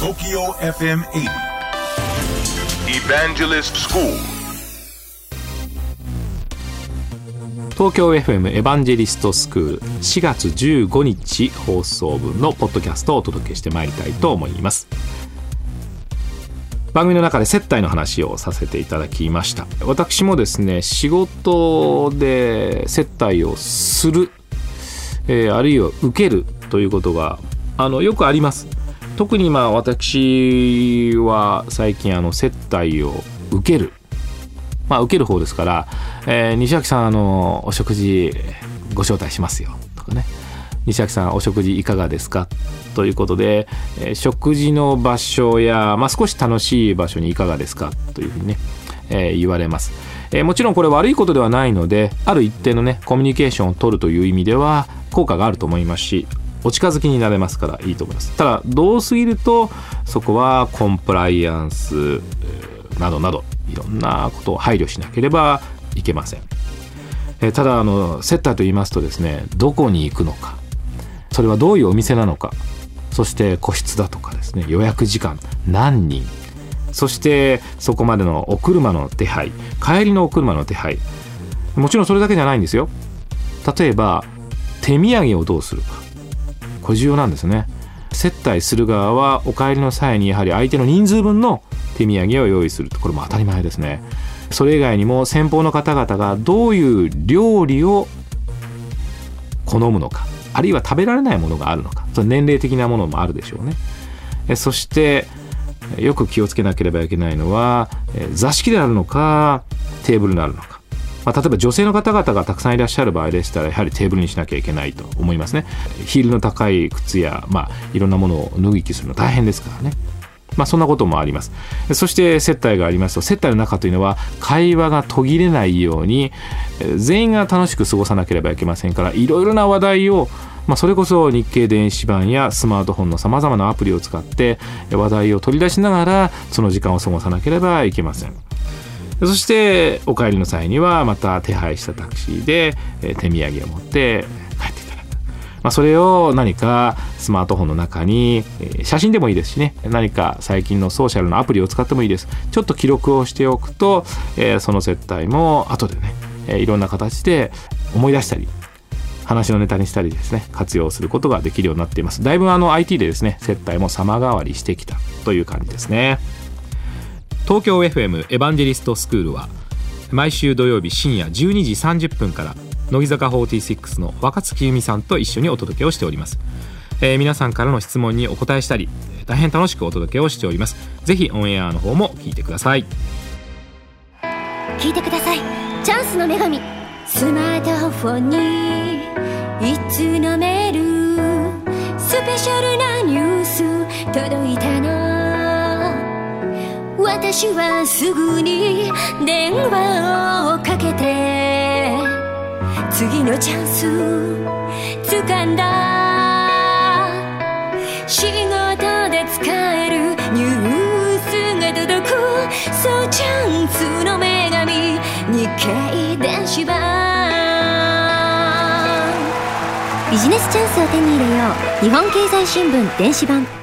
TOKYO FM 80 Evangelist School. 東京 FM エヴァンジェリストスクール4月15日放送分のポッドキャストをお届けしてまいりたいと思います。番組の中で接待の話をさせていただきました。私もですね仕事で接待をする、えーあるいは受けるということがあのよくあります特にまあ私は最近あの接待を受ける。まあ受ける方ですから、えー西脇さんあのお食事ご招待しますよとかね。西脇さんお食事いかがですかということで、えー食事の場所や、まあ、少し楽しい場所にいかがですかというふうにね、えー言われます、えーもちろんこれ悪いことではないのである一定のねコミュニケーションを取るという意味では効果があると思いますしお近づきになれますからいいと思います。ただどうすぎるとそこはコンプライアンスなどなどいろんなことを配慮しなければいけません。ただあの接待と言いますとですねどこに行くのかそれはどういうお店なのかそして個室だとかですね予約時間何人そしてそこまでのお車の手配帰りのお車の手配もちろんそれだけじゃないんですよ。例えば手土産をどうするか。これ重要なんですね。接待する側はお帰りの際にやはり相手の人数分の手土産を用意するこれも当たり前ですね。それ以外にも先方の方々がどういう料理を好むのかあるいは食べられないものがあるのか年齢的なものもあるでしょうね。そしてよく気をつけなければいけないのは座敷であるのかテーブルであるのか。まあ、例えば女性の方々がたくさんいらっしゃる場合でしたらやはりテーブルにしなきゃいけないと思いますね。ヒールの高い靴や、まあ、いろんなものを脱ぎ着するの大変ですからね。まあ、そんなこともあります。そして接待がありますと接待の中というのは会話が途切れないように全員が楽しく過ごさなければいけませんからいろいろな話題をまあ、それこそ日経電子版やスマートフォンのさまざまなアプリを使って話題を取り出しながらその時間を過ごさなければいけません。そしてお帰りの際にはまた手配したタクシーでえ手土産を持って帰っていただく、まあ、それを何かスマートフォンの中にえ写真でもいいですしね。何か最近のソーシャルのアプリを使ってもいいです。ちょっと記録をしておくとえその接待も後でねえいろんな形で思い出したり話のネタにしたりですね活用することができるようになっています。だいぶあの IT でですね接待も様変わりしてきたという感じですね。東京 FM エヴァンジェリストスクールは毎週土曜日深夜12時30分から乃木坂46の若月由美さんと一緒にお届けをしております、えー皆さんからの質問にお答えしたり大変楽しくお届けをしております。ぜひオンエアの方も聞いてください。聞いてください。チャンスの女神。スマートフォンにいつのメールスペシャルなニュース。届いた私はすぐに電話をかけて次のチャンス掴んだ。仕事で使えるニュースが届く。そうチャンスの女神日経電子版。ビジネスチャンスを手に入れよう。日本経済新聞電子版。